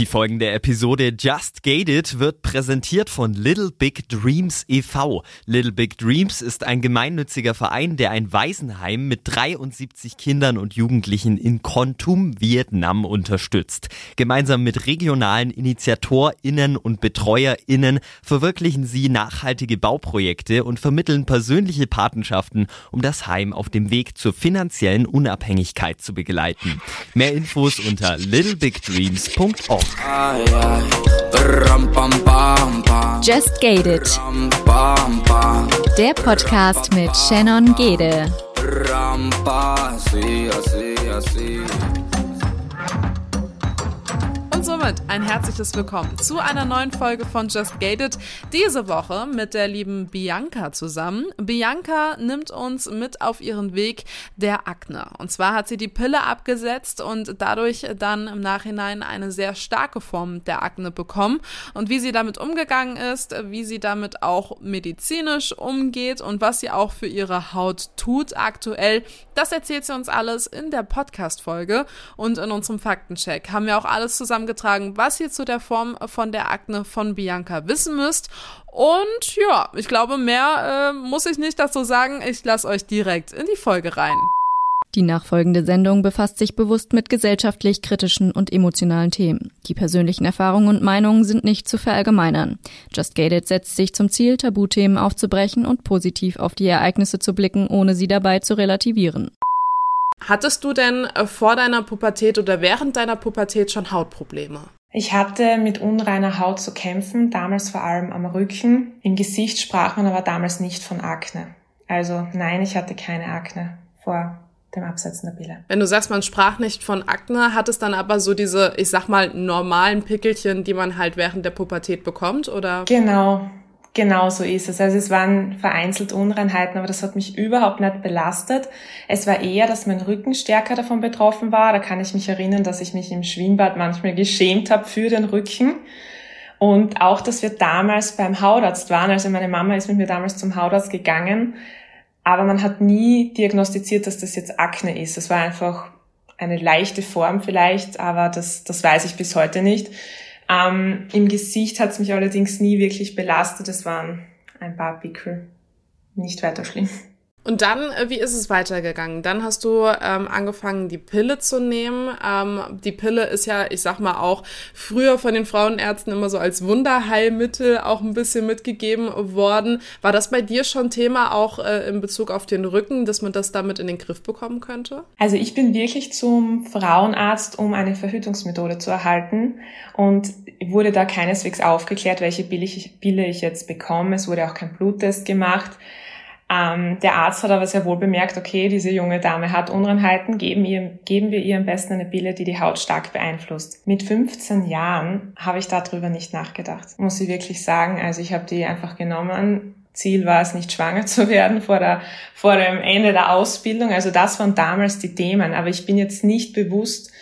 Die folgende Episode Just Gated wird präsentiert von Little Big Dreams e.V. Little Big Dreams ist ein gemeinnütziger Verein, der ein Waisenheim mit 73 Kindern und Jugendlichen in Kontum, Vietnam unterstützt. Gemeinsam mit regionalen InitiatorInnen und BetreuerInnen verwirklichen sie nachhaltige Bauprojekte und vermitteln persönliche Patenschaften, um das Heim auf dem Weg zur finanziellen Unabhängigkeit zu begleiten. Mehr Infos unter littlebigdreams.org. Just Gated. Der Podcast mit Shannon Gede. Und somit ein herzliches Willkommen zu einer neuen Folge von Just Gated. Diese Woche mit der lieben Bianca zusammen. Bianca nimmt uns mit auf ihren Weg der Akne. Und zwar hat sie die Pille abgesetzt und dadurch dann im Nachhinein eine sehr starke Form der Akne bekommen. Und wie sie damit umgegangen ist, wie sie damit auch medizinisch umgeht und was sie auch für ihre Haut tut aktuell, das erzählt sie uns alles in der Podcast-Folge und in unserem Faktencheck. Haben wir auch alles zusammengetragen zusammengetragen, was ihr zu der Form von der Akne von Bianca wissen müsst. Und ja, ich glaube, mehr äh, muss ich nicht dazu sagen. Ich lasse euch direkt in die Folge rein. Die nachfolgende Sendung befasst sich bewusst mit gesellschaftlich kritischen und emotionalen Themen. Die persönlichen Erfahrungen und Meinungen sind nicht zu verallgemeinern. Just Gated setzt sich zum Ziel, Tabuthemen aufzubrechen und positiv auf die Ereignisse zu blicken, ohne sie dabei zu relativieren. Hattest du denn äh, vor deiner Pubertät oder während deiner Pubertät schon Hautprobleme? Ich hatte mit unreiner Haut zu kämpfen, damals vor allem am Rücken. Im Gesicht sprach man aber damals nicht von Akne. Also nein, ich hatte keine Akne vor dem Absetzen der Pille. Wenn du sagst, man sprach nicht von Akne, hat es dann aber so diese, ich sag mal, normalen Pickelchen, die man halt während der Pubertät bekommt, oder? Genau, Genau so ist es. Also es waren vereinzelt Unreinheiten, aber das hat mich überhaupt nicht belastet. Es war eher, dass mein Rücken stärker davon betroffen war. Da kann ich mich erinnern, dass ich mich im Schwimmbad manchmal geschämt habe für den Rücken. Und auch, dass wir damals beim Hautarzt waren. Also meine Mama ist mit mir damals zum Hautarzt gegangen. Aber man hat nie diagnostiziert, dass das jetzt Akne ist. Es war einfach eine leichte Form vielleicht, aber das, das weiß ich bis heute nicht. Ähm, Im Gesicht hat es mich allerdings nie wirklich belastet. Es waren ein paar Pickel. Nicht weiter schlimm. Und dann, äh, wie ist es weitergegangen? Dann hast du ähm, angefangen, die Pille zu nehmen. Ähm, die Pille ist ja, ich sag mal auch, früher von den Frauenärzten immer so als Wunderheilmittel auch ein bisschen mitgegeben worden. War das bei dir schon Thema auch äh, in Bezug auf den Rücken, dass man das damit in den Griff bekommen könnte? Also ich bin wirklich zum Frauenarzt, um eine Verhütungsmethode zu erhalten und wurde da keineswegs aufgeklärt, welche Pille ich, Pille ich jetzt bekomme. Es wurde auch kein Bluttest gemacht. Ähm, der Arzt hat aber sehr wohl bemerkt, okay, diese junge Dame hat Unreinheiten, geben, ihr, geben wir ihr am besten eine Pille, die die Haut stark beeinflusst. Mit 15 Jahren habe ich darüber nicht nachgedacht, muss ich wirklich sagen. Also ich habe die einfach genommen. Ziel war es, nicht schwanger zu werden vor, der, vor dem Ende der Ausbildung. Also das waren damals die Themen. Aber ich bin jetzt nicht bewusst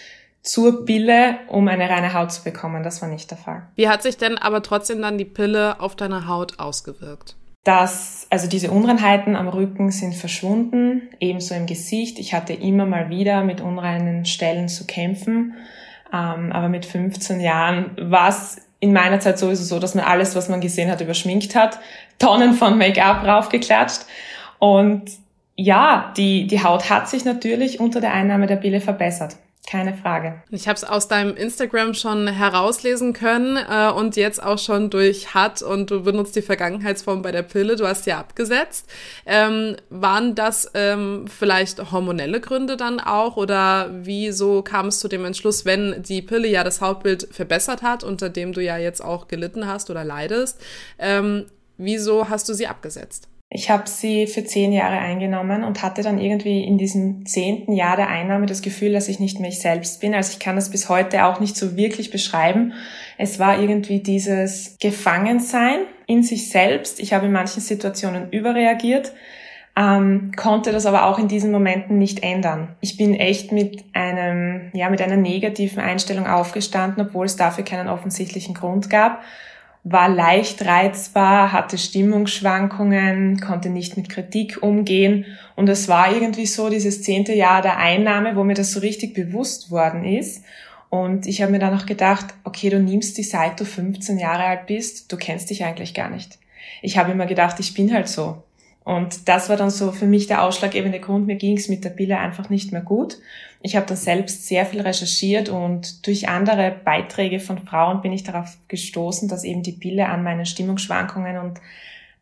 zur Pille, um eine reine Haut zu bekommen. Das war nicht der Fall. Wie hat sich denn aber trotzdem dann die Pille auf deine Haut ausgewirkt? Dass also diese Unreinheiten am Rücken sind verschwunden, ebenso im Gesicht. Ich hatte immer mal wieder mit unreinen Stellen zu kämpfen, ähm, aber mit 15 Jahren war es in meiner Zeit sowieso so, dass man alles, was man gesehen hat, überschminkt hat, Tonnen von Make-up raufgeklatscht und ja, die, die Haut hat sich natürlich unter der Einnahme der Pille verbessert. Keine Frage. Ich habe es aus deinem Instagram schon herauslesen können äh, und jetzt auch schon durch hat und du benutzt die Vergangenheitsform bei der Pille. Du hast ja abgesetzt. Ähm, waren das ähm, vielleicht hormonelle Gründe dann auch oder wieso kam es zu dem Entschluss, wenn die Pille ja das Hautbild verbessert hat, unter dem du ja jetzt auch gelitten hast oder leidest? Ähm, wieso hast du sie abgesetzt? Ich habe sie für zehn Jahre eingenommen und hatte dann irgendwie in diesem zehnten Jahr der Einnahme das Gefühl, dass ich nicht mehr ich selbst bin. Also ich kann das bis heute auch nicht so wirklich beschreiben. Es war irgendwie dieses Gefangensein in sich selbst. Ich habe in manchen Situationen überreagiert, ähm, konnte das aber auch in diesen Momenten nicht ändern. Ich bin echt mit einem, ja, mit einer negativen Einstellung aufgestanden, obwohl es dafür keinen offensichtlichen Grund gab war leicht reizbar, hatte Stimmungsschwankungen, konnte nicht mit Kritik umgehen. Und es war irgendwie so dieses zehnte Jahr der Einnahme, wo mir das so richtig bewusst worden ist. Und ich habe mir dann auch gedacht, okay, du nimmst die seit du 15 Jahre alt bist, du kennst dich eigentlich gar nicht. Ich habe immer gedacht, ich bin halt so. Und das war dann so für mich der ausschlaggebende Grund. Mir ging es mit der Pille einfach nicht mehr gut. Ich habe dann selbst sehr viel recherchiert und durch andere Beiträge von Frauen bin ich darauf gestoßen, dass eben die Pille an meinen Stimmungsschwankungen und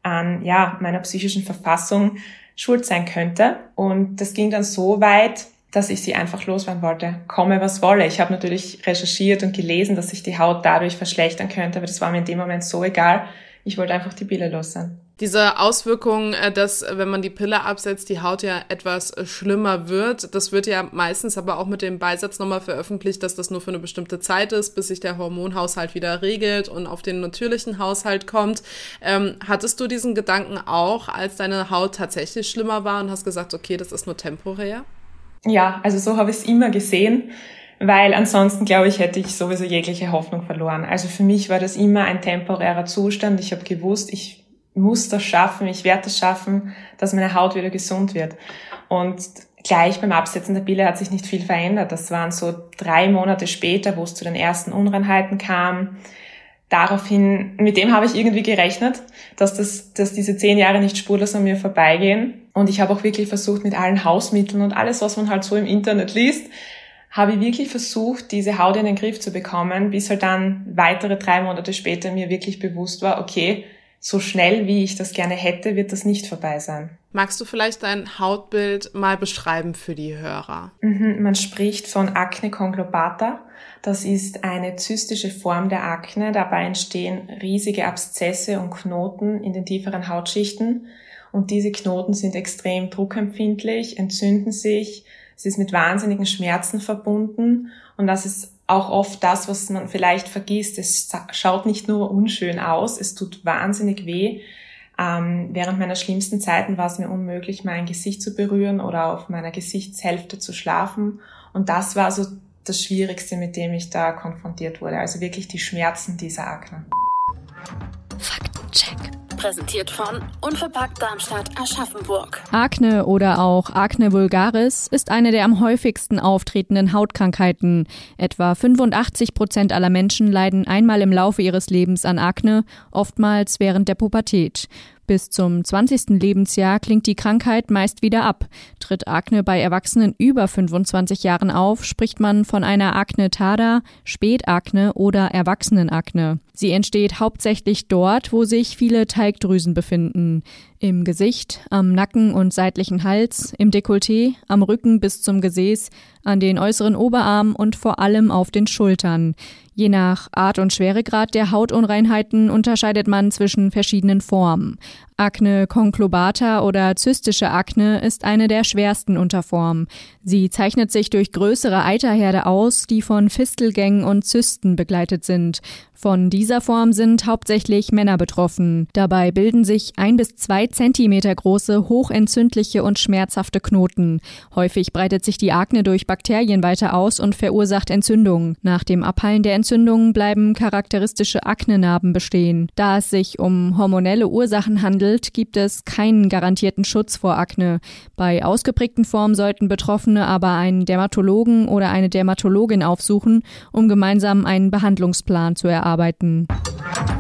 an ja, meiner psychischen Verfassung schuld sein könnte. Und das ging dann so weit, dass ich sie einfach loswerden wollte. Komme, was wolle. Ich habe natürlich recherchiert und gelesen, dass sich die Haut dadurch verschlechtern könnte, aber das war mir in dem Moment so egal. Ich wollte einfach die Pille loswerden diese Auswirkung, äh, dass wenn man die Pille absetzt, die Haut ja etwas äh, schlimmer wird. Das wird ja meistens aber auch mit dem Beisatz nochmal veröffentlicht, dass das nur für eine bestimmte Zeit ist, bis sich der Hormonhaushalt wieder regelt und auf den natürlichen Haushalt kommt. Ähm, hattest du diesen Gedanken auch, als deine Haut tatsächlich schlimmer war und hast gesagt, okay, das ist nur temporär? Ja, also so habe ich es immer gesehen weil ansonsten, glaube ich, hätte ich sowieso jegliche Hoffnung verloren. Also für mich war das immer ein temporärer Zustand. Ich habe gewusst, ich muss das schaffen, ich werde das schaffen, dass meine Haut wieder gesund wird. Und gleich beim Absetzen der Pille hat sich nicht viel verändert. Das waren so drei Monate später, wo es zu den ersten Unreinheiten kam. Daraufhin, mit dem habe ich irgendwie gerechnet, dass, das, dass diese zehn Jahre nicht spurlos an mir vorbeigehen. Und ich habe auch wirklich versucht, mit allen Hausmitteln und alles, was man halt so im Internet liest, habe ich wirklich versucht, diese Haut in den Griff zu bekommen, bis halt dann weitere drei Monate später mir wirklich bewusst war, okay, so schnell, wie ich das gerne hätte, wird das nicht vorbei sein. Magst du vielleicht dein Hautbild mal beschreiben für die Hörer? Mhm, man spricht von Akne conglobata. Das ist eine zystische Form der Akne. Dabei entstehen riesige Abszesse und Knoten in den tieferen Hautschichten. Und diese Knoten sind extrem druckempfindlich, entzünden sich. Es ist mit wahnsinnigen Schmerzen verbunden. Und das ist auch oft das, was man vielleicht vergisst. Es schaut nicht nur unschön aus, es tut wahnsinnig weh. Ähm, während meiner schlimmsten Zeiten war es mir unmöglich, mein Gesicht zu berühren oder auf meiner Gesichtshälfte zu schlafen. Und das war so das Schwierigste, mit dem ich da konfrontiert wurde. Also wirklich die Schmerzen dieser Akne. Faktencheck präsentiert von Unverpackt Darmstadt Aschaffenburg. Akne oder auch Akne vulgaris ist eine der am häufigsten auftretenden Hautkrankheiten. Etwa 85 Prozent aller Menschen leiden einmal im Laufe ihres Lebens an Akne, oftmals während der Pubertät. Bis zum 20. Lebensjahr klingt die Krankheit meist wieder ab. Tritt Akne bei Erwachsenen über 25 Jahren auf, spricht man von einer Akne tada, Spätakne oder Erwachsenenakne. Sie entsteht hauptsächlich dort, wo sich viele Teigdrüsen befinden. Im Gesicht, am Nacken und seitlichen Hals, im Dekolleté, am Rücken bis zum Gesäß, an den äußeren Oberarmen und vor allem auf den Schultern. Je nach Art und Schweregrad der Hautunreinheiten unterscheidet man zwischen verschiedenen Formen. Akne conglobata oder zystische Akne ist eine der schwersten Unterformen. Sie zeichnet sich durch größere Eiterherde aus, die von Fistelgängen und Zysten begleitet sind. Von dieser Form sind hauptsächlich Männer betroffen. Dabei bilden sich ein bis zwei Zentimeter große, hochentzündliche und schmerzhafte Knoten. Häufig breitet sich die Akne durch Bakterien weiter aus und verursacht Entzündungen. Nach dem Abheilen der Entzündungen bleiben charakteristische Aknenarben bestehen. Da es sich um hormonelle Ursachen handelt, gibt es keinen garantierten Schutz vor Akne. Bei ausgeprägten Formen sollten Betroffene aber einen Dermatologen oder eine Dermatologin aufsuchen, um gemeinsam einen Behandlungsplan zu erarbeiten arbeiten.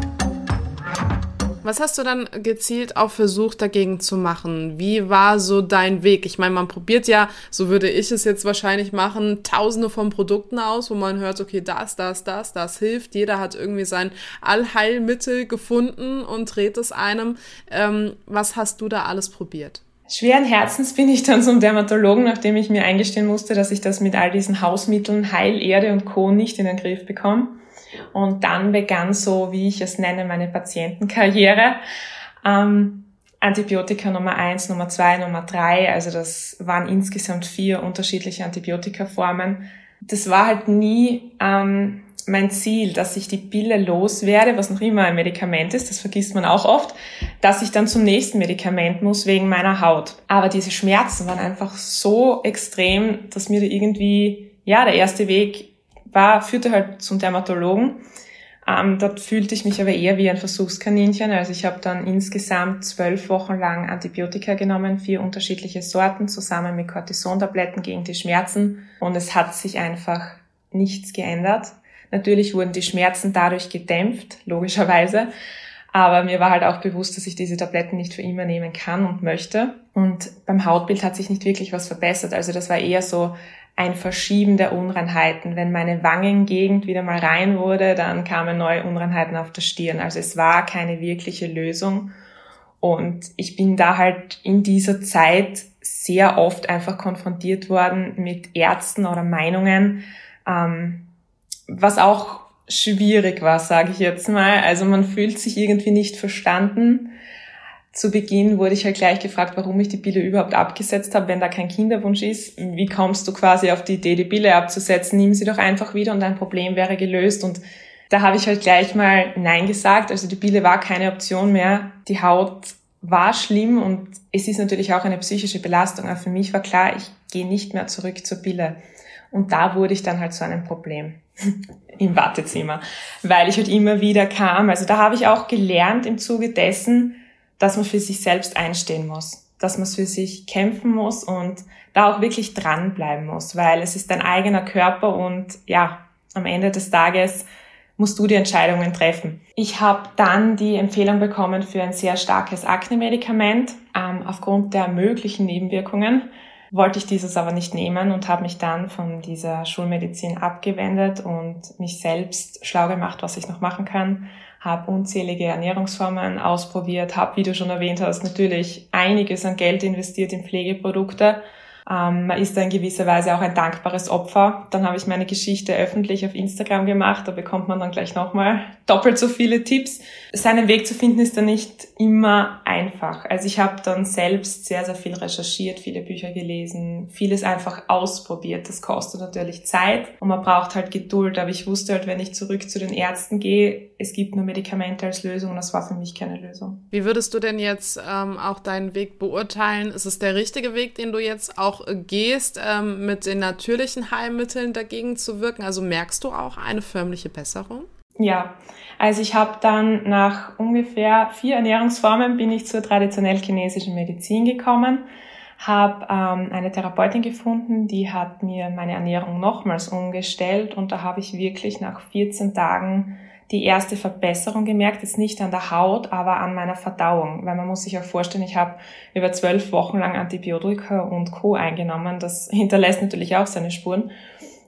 Was hast du dann gezielt auch versucht dagegen zu machen? Wie war so dein Weg? Ich meine, man probiert ja, so würde ich es jetzt wahrscheinlich machen, tausende von Produkten aus, wo man hört, okay, das, das, das, das hilft. Jeder hat irgendwie sein Allheilmittel gefunden und dreht es einem. Ähm, was hast du da alles probiert? Schweren Herzens bin ich dann zum Dermatologen, nachdem ich mir eingestehen musste, dass ich das mit all diesen Hausmitteln, Heilerde und Co. nicht in den Griff bekomme. Und dann begann so, wie ich es nenne, meine Patientenkarriere. Ähm, Antibiotika Nummer eins, Nummer zwei, Nummer drei. Also das waren insgesamt vier unterschiedliche Antibiotikaformen. Das war halt nie ähm, mein Ziel, dass ich die Pille loswerde, was noch immer ein Medikament ist, das vergisst man auch oft, dass ich dann zum nächsten Medikament muss wegen meiner Haut. Aber diese Schmerzen waren einfach so extrem, dass mir da irgendwie, ja, der erste Weg war, führte halt zum Dermatologen. Ähm, dort fühlte ich mich aber eher wie ein Versuchskaninchen. Also ich habe dann insgesamt zwölf Wochen lang Antibiotika genommen, vier unterschiedliche Sorten, zusammen mit Cortisontabletten gegen die Schmerzen. Und es hat sich einfach nichts geändert. Natürlich wurden die Schmerzen dadurch gedämpft, logischerweise. Aber mir war halt auch bewusst, dass ich diese Tabletten nicht für immer nehmen kann und möchte. Und beim Hautbild hat sich nicht wirklich was verbessert. Also das war eher so ein Verschieben der Unreinheiten. Wenn meine Wangengegend wieder mal rein wurde, dann kamen neue Unreinheiten auf der Stirn. Also es war keine wirkliche Lösung. Und ich bin da halt in dieser Zeit sehr oft einfach konfrontiert worden mit Ärzten oder Meinungen, ähm, was auch schwierig war, sage ich jetzt mal. Also man fühlt sich irgendwie nicht verstanden zu Beginn wurde ich halt gleich gefragt, warum ich die Pille überhaupt abgesetzt habe, wenn da kein Kinderwunsch ist. Wie kommst du quasi auf die Idee, die Pille abzusetzen? Nimm sie doch einfach wieder und dein Problem wäre gelöst. Und da habe ich halt gleich mal Nein gesagt. Also die Pille war keine Option mehr. Die Haut war schlimm und es ist natürlich auch eine psychische Belastung. Aber für mich war klar, ich gehe nicht mehr zurück zur Pille. Und da wurde ich dann halt zu einem Problem im Wartezimmer, weil ich halt immer wieder kam. Also da habe ich auch gelernt im Zuge dessen, dass man für sich selbst einstehen muss, dass man für sich kämpfen muss und da auch wirklich dranbleiben muss, weil es ist dein eigener Körper und ja, am Ende des Tages musst du die Entscheidungen treffen. Ich habe dann die Empfehlung bekommen für ein sehr starkes Akne-Medikament. Ähm, aufgrund der möglichen Nebenwirkungen wollte ich dieses aber nicht nehmen und habe mich dann von dieser Schulmedizin abgewendet und mich selbst schlau gemacht, was ich noch machen kann habe unzählige Ernährungsformen ausprobiert, habe, wie du schon erwähnt hast, natürlich einiges an Geld investiert in Pflegeprodukte ähm, man ist da in gewisser Weise auch ein dankbares Opfer. Dann habe ich meine Geschichte öffentlich auf Instagram gemacht. Da bekommt man dann gleich nochmal doppelt so viele Tipps. Seinen Weg zu finden ist dann nicht immer einfach. Also ich habe dann selbst sehr, sehr viel recherchiert, viele Bücher gelesen, vieles einfach ausprobiert. Das kostet natürlich Zeit und man braucht halt Geduld. Aber ich wusste halt, wenn ich zurück zu den Ärzten gehe, es gibt nur Medikamente als Lösung und das war für mich keine Lösung. Wie würdest du denn jetzt ähm, auch deinen Weg beurteilen? Ist es der richtige Weg, den du jetzt auch gehst, ähm, mit den natürlichen Heilmitteln dagegen zu wirken? Also merkst du auch eine förmliche Besserung? Ja, also ich habe dann nach ungefähr vier Ernährungsformen bin ich zur traditionell chinesischen Medizin gekommen, habe ähm, eine Therapeutin gefunden, die hat mir meine Ernährung nochmals umgestellt und da habe ich wirklich nach 14 Tagen die erste Verbesserung gemerkt, jetzt nicht an der Haut, aber an meiner Verdauung. Weil man muss sich auch vorstellen, ich habe über zwölf Wochen lang Antibiotika und Co. eingenommen. Das hinterlässt natürlich auch seine Spuren.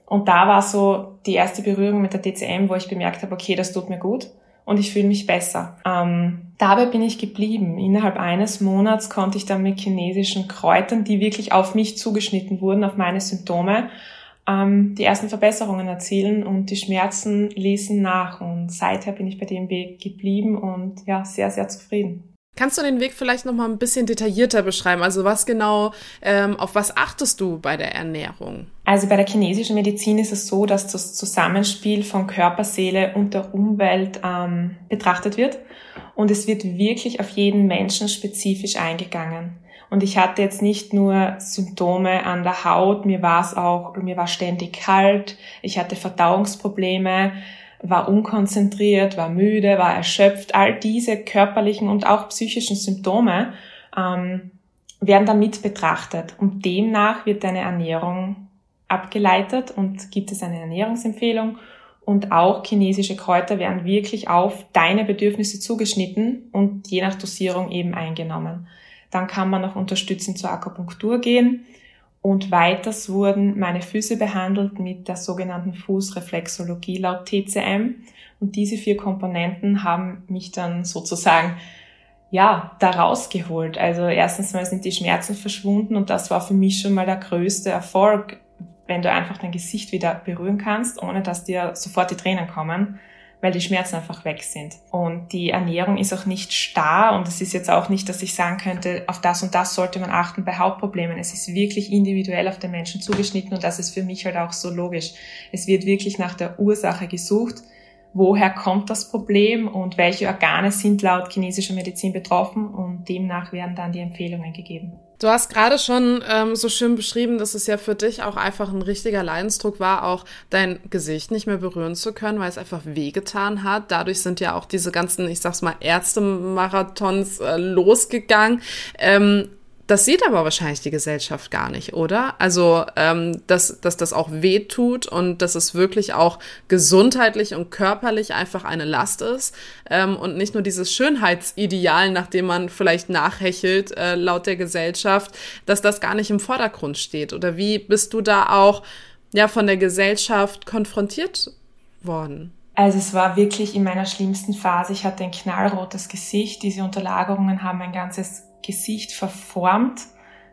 Und da war so die erste Berührung mit der DCM, wo ich bemerkt habe, okay, das tut mir gut und ich fühle mich besser. Ähm, dabei bin ich geblieben. Innerhalb eines Monats konnte ich dann mit chinesischen Kräutern, die wirklich auf mich zugeschnitten wurden, auf meine Symptome, ähm, die ersten Verbesserungen erzielen und die Schmerzen ließen nach. Und seither bin ich bei dem Weg geblieben und ja, sehr, sehr zufrieden. Kannst du den Weg vielleicht noch mal ein bisschen detaillierter beschreiben? Also was genau, ähm, auf was achtest du bei der Ernährung? Also bei der chinesischen Medizin ist es so, dass das Zusammenspiel von Körper, Seele und der Umwelt ähm, betrachtet wird und es wird wirklich auf jeden Menschen spezifisch eingegangen. Und ich hatte jetzt nicht nur Symptome an der Haut, mir war es auch, mir war ständig kalt, ich hatte Verdauungsprobleme, war unkonzentriert, war müde, war erschöpft. All diese körperlichen und auch psychischen Symptome ähm, werden damit betrachtet. Und demnach wird deine Ernährung abgeleitet und gibt es eine Ernährungsempfehlung. Und auch chinesische Kräuter werden wirklich auf deine Bedürfnisse zugeschnitten und je nach Dosierung eben eingenommen. Dann kann man noch unterstützend zur Akupunktur gehen. Und weiters wurden meine Füße behandelt mit der sogenannten Fußreflexologie laut TCM. Und diese vier Komponenten haben mich dann sozusagen ja, da rausgeholt. Also erstens mal sind die Schmerzen verschwunden und das war für mich schon mal der größte Erfolg, wenn du einfach dein Gesicht wieder berühren kannst, ohne dass dir sofort die Tränen kommen weil die Schmerzen einfach weg sind. Und die Ernährung ist auch nicht starr und es ist jetzt auch nicht, dass ich sagen könnte, auf das und das sollte man achten bei Hauptproblemen. Es ist wirklich individuell auf den Menschen zugeschnitten und das ist für mich halt auch so logisch. Es wird wirklich nach der Ursache gesucht woher kommt das Problem und welche Organe sind laut chinesischer Medizin betroffen und demnach werden dann die Empfehlungen gegeben. Du hast gerade schon ähm, so schön beschrieben, dass es ja für dich auch einfach ein richtiger Leidensdruck war, auch dein Gesicht nicht mehr berühren zu können, weil es einfach wehgetan hat. Dadurch sind ja auch diese ganzen, ich sag's mal, Ärztemarathons äh, losgegangen. Ähm, Das sieht aber wahrscheinlich die Gesellschaft gar nicht, oder? Also, ähm, dass, dass das auch weh tut und dass es wirklich auch gesundheitlich und körperlich einfach eine Last ist ähm, und nicht nur dieses Schönheitsideal, nach dem man vielleicht nachhechelt, äh, laut der Gesellschaft, dass das gar nicht im Vordergrund steht. Oder wie bist du da auch ja von der Gesellschaft konfrontiert worden? Also es war wirklich in meiner schlimmsten Phase. Ich hatte ein knallrotes Gesicht. Diese Unterlagerungen haben mein ganzes Gesicht verformt.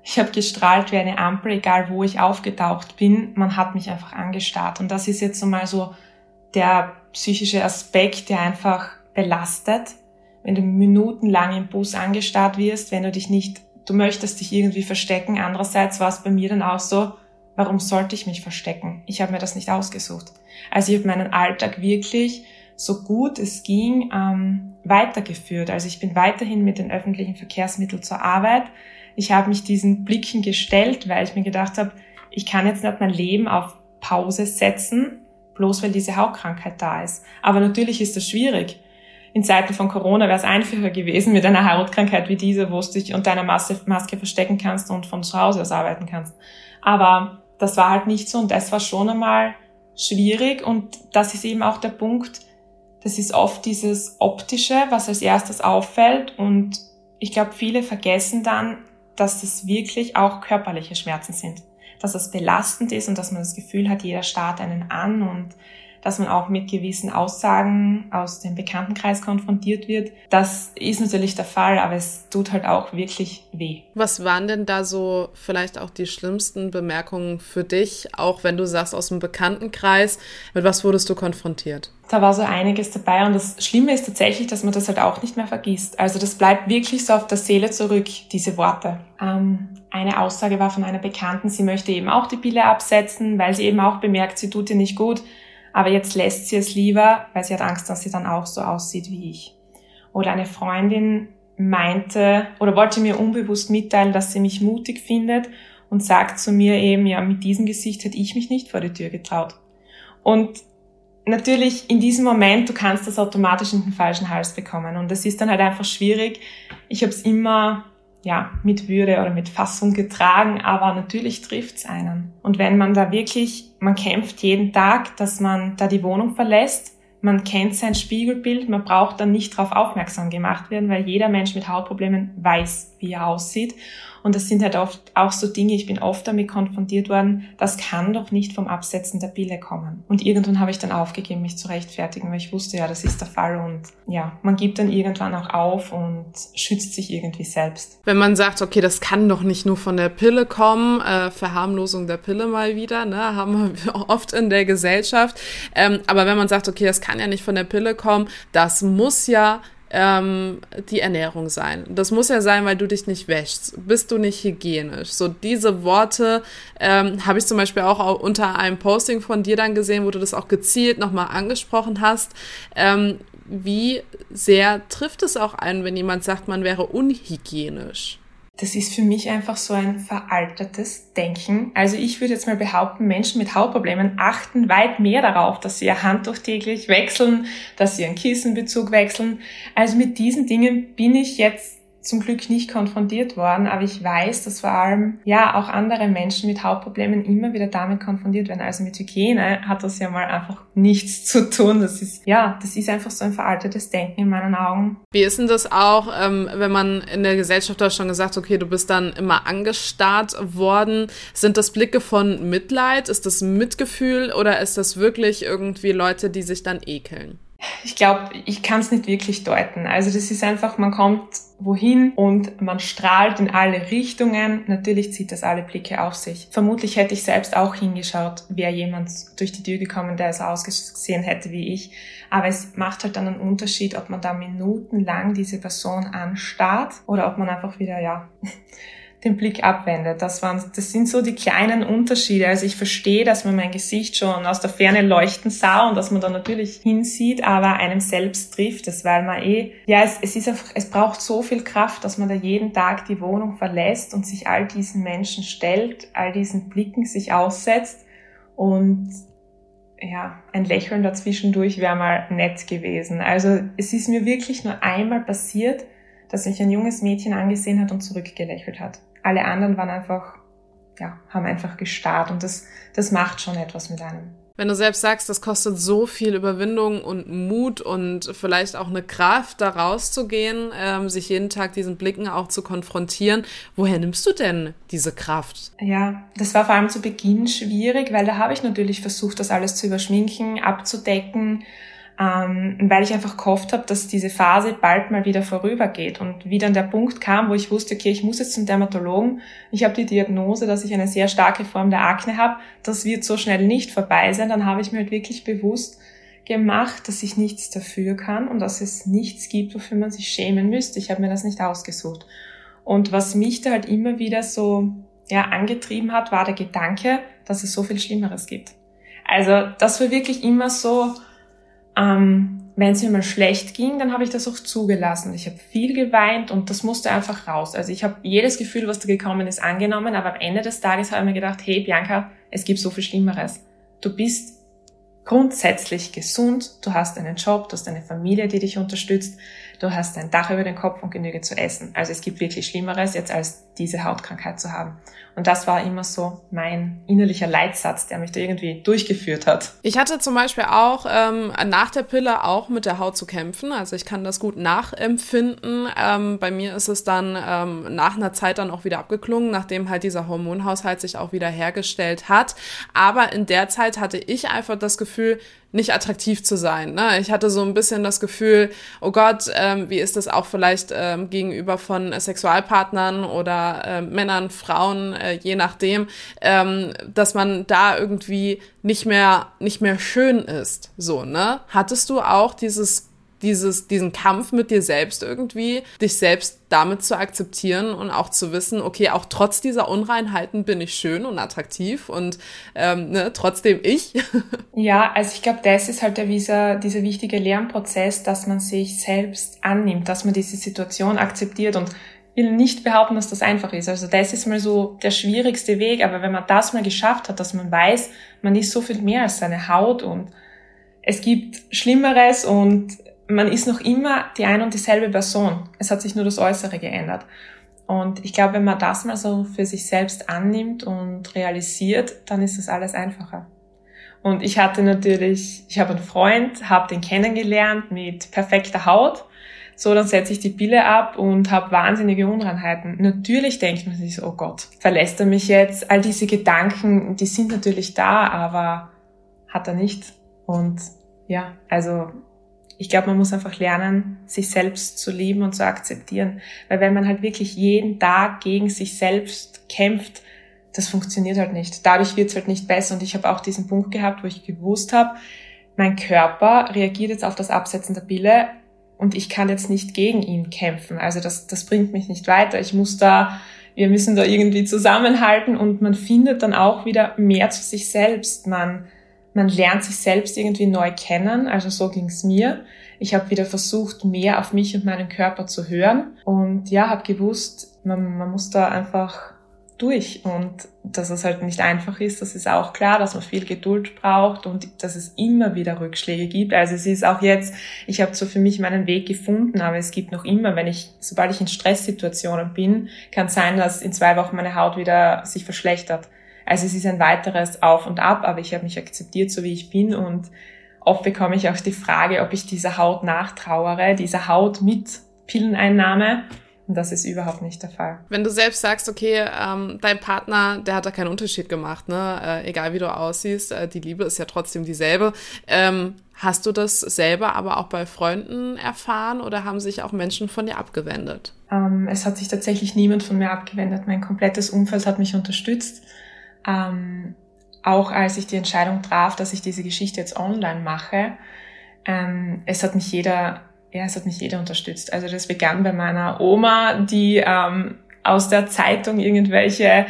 Ich habe gestrahlt wie eine Ampel, egal wo ich aufgetaucht bin. Man hat mich einfach angestarrt. Und das ist jetzt so mal so der psychische Aspekt, der einfach belastet. Wenn du minutenlang im Bus angestarrt wirst, wenn du dich nicht, du möchtest dich irgendwie verstecken. Andererseits war es bei mir dann auch so, warum sollte ich mich verstecken? Ich habe mir das nicht ausgesucht. Also ich habe meinen Alltag wirklich so gut es ging ähm, weitergeführt. Also ich bin weiterhin mit den öffentlichen Verkehrsmitteln zur Arbeit. Ich habe mich diesen Blicken gestellt, weil ich mir gedacht habe, ich kann jetzt nicht mein Leben auf Pause setzen, bloß weil diese Hautkrankheit da ist. Aber natürlich ist das schwierig. In Zeiten von Corona wäre es einfacher gewesen mit einer Hautkrankheit wie diese, wo du dich unter einer Maske verstecken kannst und von zu Hause aus arbeiten kannst. Aber das war halt nicht so und das war schon einmal schwierig und das ist eben auch der Punkt, das ist oft dieses Optische, was als erstes auffällt und ich glaube, viele vergessen dann, dass es wirklich auch körperliche Schmerzen sind. Dass es belastend ist und dass man das Gefühl hat, jeder starrt einen an und dass man auch mit gewissen Aussagen aus dem Bekanntenkreis konfrontiert wird. Das ist natürlich der Fall, aber es tut halt auch wirklich weh. Was waren denn da so vielleicht auch die schlimmsten Bemerkungen für dich, auch wenn du sagst aus dem Bekanntenkreis? Mit was wurdest du konfrontiert? Da war so einiges dabei und das Schlimme ist tatsächlich, dass man das halt auch nicht mehr vergisst. Also das bleibt wirklich so auf der Seele zurück, diese Worte. Ähm, eine Aussage war von einer Bekannten, sie möchte eben auch die Pille absetzen, weil sie eben auch bemerkt, sie tut ihr nicht gut. Aber jetzt lässt sie es lieber, weil sie hat Angst, dass sie dann auch so aussieht wie ich. Oder eine Freundin meinte oder wollte mir unbewusst mitteilen, dass sie mich mutig findet und sagt zu mir eben, ja, mit diesem Gesicht hätte ich mich nicht vor die Tür getraut. Und natürlich in diesem Moment, du kannst das automatisch in den falschen Hals bekommen. Und das ist dann halt einfach schwierig. Ich habe es immer ja, mit Würde oder mit Fassung getragen, aber natürlich trifft's einen. Und wenn man da wirklich, man kämpft jeden Tag, dass man da die Wohnung verlässt, man kennt sein Spiegelbild, man braucht dann nicht darauf aufmerksam gemacht werden, weil jeder Mensch mit Hautproblemen weiß, wie er aussieht. Und das sind halt oft auch so Dinge, ich bin oft damit konfrontiert worden, das kann doch nicht vom Absetzen der Pille kommen. Und irgendwann habe ich dann aufgegeben, mich zu rechtfertigen, weil ich wusste, ja, das ist der Fall. Und ja, man gibt dann irgendwann auch auf und schützt sich irgendwie selbst. Wenn man sagt, okay, das kann doch nicht nur von der Pille kommen, äh, Verharmlosung der Pille mal wieder, ne, haben wir oft in der Gesellschaft. Ähm, aber wenn man sagt, okay, das kann ja nicht von der Pille kommen, das muss ja ähm, die Ernährung sein. Das muss ja sein, weil du dich nicht wäschst. Bist du nicht hygienisch? So diese Worte ähm, habe ich zum Beispiel auch unter einem Posting von dir dann gesehen, wo du das auch gezielt nochmal angesprochen hast. Ähm, wie sehr trifft es auch einen, wenn jemand sagt, man wäre unhygienisch? Das ist für mich einfach so ein veraltetes Denken. Also ich würde jetzt mal behaupten, Menschen mit Hautproblemen achten weit mehr darauf, dass sie ihr Handtuch täglich wechseln, dass sie ihren Kissenbezug wechseln. Also mit diesen Dingen bin ich jetzt zum Glück nicht konfrontiert worden, aber ich weiß, dass vor allem ja auch andere Menschen mit Hautproblemen immer wieder damit konfrontiert werden. Also mit Hygiene hat das ja mal einfach nichts zu tun. Das ist ja, das ist einfach so ein veraltetes Denken in meinen Augen. Wie ist denn das auch, ähm, wenn man in der Gesellschaft da schon gesagt, okay, du bist dann immer angestarrt worden? Sind das Blicke von Mitleid? Ist das Mitgefühl oder ist das wirklich irgendwie Leute, die sich dann ekeln? Ich glaube, ich kann es nicht wirklich deuten. Also das ist einfach, man kommt wohin und man strahlt in alle Richtungen. Natürlich zieht das alle Blicke auf sich. Vermutlich hätte ich selbst auch hingeschaut, wäre jemand durch die Tür gekommen, der so ausgesehen hätte wie ich. Aber es macht halt dann einen Unterschied, ob man da minutenlang diese Person anstarrt oder ob man einfach wieder, ja, den Blick abwendet. Das waren, das sind so die kleinen Unterschiede. Also ich verstehe, dass man mein Gesicht schon aus der Ferne leuchten sah und dass man da natürlich hinsieht, aber einem selbst trifft es, weil man eh, ja, es, es ist einfach, es braucht so viel Kraft, dass man da jeden Tag die Wohnung verlässt und sich all diesen Menschen stellt, all diesen Blicken sich aussetzt und ja, ein Lächeln dazwischendurch wäre mal nett gewesen. Also es ist mir wirklich nur einmal passiert, dass mich ein junges Mädchen angesehen hat und zurückgelächelt hat. Alle anderen waren einfach, ja, haben einfach gestarrt und das, das macht schon etwas mit einem. Wenn du selbst sagst, das kostet so viel Überwindung und Mut und vielleicht auch eine Kraft, da rauszugehen, ähm, sich jeden Tag diesen Blicken auch zu konfrontieren, woher nimmst du denn diese Kraft? Ja, das war vor allem zu Beginn schwierig, weil da habe ich natürlich versucht, das alles zu überschminken, abzudecken ähm, weil ich einfach gehofft habe, dass diese Phase bald mal wieder vorübergeht. Und wie dann der Punkt kam, wo ich wusste, okay, ich muss jetzt zum Dermatologen, ich habe die Diagnose, dass ich eine sehr starke Form der Akne habe, das wird so schnell nicht vorbei sein, dann habe ich mir halt wirklich bewusst gemacht, dass ich nichts dafür kann und dass es nichts gibt, wofür man sich schämen müsste. Ich habe mir das nicht ausgesucht. Und was mich da halt immer wieder so ja, angetrieben hat, war der Gedanke, dass es so viel Schlimmeres gibt. Also das war wirklich immer so, ähm, wenn es mir mal schlecht ging, dann habe ich das auch zugelassen. Ich habe viel geweint und das musste einfach raus. Also ich habe jedes Gefühl, was da gekommen ist, angenommen, aber am Ende des Tages habe ich mir gedacht, hey Bianca, es gibt so viel Schlimmeres. Du bist grundsätzlich gesund, du hast einen Job, du hast eine Familie, die dich unterstützt, du hast ein Dach über den Kopf und Genüge zu essen. Also es gibt wirklich Schlimmeres jetzt als diese Hautkrankheit zu haben. Und das war immer so mein innerlicher Leitsatz, der mich da irgendwie durchgeführt hat. Ich hatte zum Beispiel auch ähm, nach der Pille auch mit der Haut zu kämpfen. Also ich kann das gut nachempfinden. Ähm, bei mir ist es dann ähm, nach einer Zeit dann auch wieder abgeklungen, nachdem halt dieser Hormonhaushalt sich auch wieder hergestellt hat. Aber in der Zeit hatte ich einfach das Gefühl, nicht attraktiv zu sein. Ne? Ich hatte so ein bisschen das Gefühl, oh Gott, ähm, wie ist das auch vielleicht ähm, gegenüber von äh, Sexualpartnern oder äh, Männern, Frauen, äh, je nachdem, ähm, dass man da irgendwie nicht mehr nicht mehr schön ist. So ne? Hattest du auch dieses dieses, diesen Kampf mit dir selbst irgendwie, dich selbst damit zu akzeptieren und auch zu wissen, okay, auch trotz dieser Unreinheiten bin ich schön und attraktiv und ähm, ne, trotzdem ich. ja, also ich glaube, das ist halt dieser, dieser wichtige Lernprozess, dass man sich selbst annimmt, dass man diese Situation akzeptiert und will nicht behaupten, dass das einfach ist. Also das ist mal so der schwierigste Weg, aber wenn man das mal geschafft hat, dass man weiß, man ist so viel mehr als seine Haut und es gibt Schlimmeres und man ist noch immer die ein und dieselbe Person. Es hat sich nur das Äußere geändert. Und ich glaube, wenn man das mal so für sich selbst annimmt und realisiert, dann ist das alles einfacher. Und ich hatte natürlich, ich habe einen Freund, habe den kennengelernt mit perfekter Haut. So, dann setze ich die Pille ab und habe wahnsinnige Unreinheiten. Natürlich denkt man sich so, oh Gott, verlässt er mich jetzt? All diese Gedanken, die sind natürlich da, aber hat er nicht. Und ja, also ich glaube, man muss einfach lernen, sich selbst zu lieben und zu akzeptieren. Weil wenn man halt wirklich jeden Tag gegen sich selbst kämpft, das funktioniert halt nicht. Dadurch wird es halt nicht besser. Und ich habe auch diesen Punkt gehabt, wo ich gewusst habe, mein Körper reagiert jetzt auf das Absetzen der Pille und ich kann jetzt nicht gegen ihn kämpfen. Also das, das bringt mich nicht weiter. Ich muss da, wir müssen da irgendwie zusammenhalten und man findet dann auch wieder mehr zu sich selbst. Man man lernt sich selbst irgendwie neu kennen. Also so ging's mir. Ich habe wieder versucht, mehr auf mich und meinen Körper zu hören. Und ja, habe gewusst, man, man muss da einfach durch. Und dass es halt nicht einfach ist, das ist auch klar, dass man viel Geduld braucht und dass es immer wieder Rückschläge gibt. Also es ist auch jetzt, ich habe so für mich meinen Weg gefunden, aber es gibt noch immer, wenn ich, sobald ich in Stresssituationen bin, kann sein, dass in zwei Wochen meine Haut wieder sich verschlechtert. Also es ist ein weiteres Auf und Ab, aber ich habe mich akzeptiert, so wie ich bin und oft bekomme ich auch die Frage, ob ich dieser Haut nachtrauere, dieser Haut mit Pilleneinnahme. Und das ist überhaupt nicht der Fall. Wenn du selbst sagst, okay, ähm, dein Partner, der hat da keinen Unterschied gemacht, ne? Äh, egal wie du aussiehst, äh, die Liebe ist ja trotzdem dieselbe. Ähm, hast du das selber aber auch bei Freunden erfahren oder haben sich auch Menschen von dir abgewendet? Ähm, es hat sich tatsächlich niemand von mir abgewendet. Mein komplettes Umfeld hat mich unterstützt ähm, auch als ich die Entscheidung traf, dass ich diese Geschichte jetzt online mache, ähm, es hat mich jeder, ja, es hat mich jeder unterstützt. Also das begann bei meiner Oma, die ähm, aus der Zeitung irgendwelche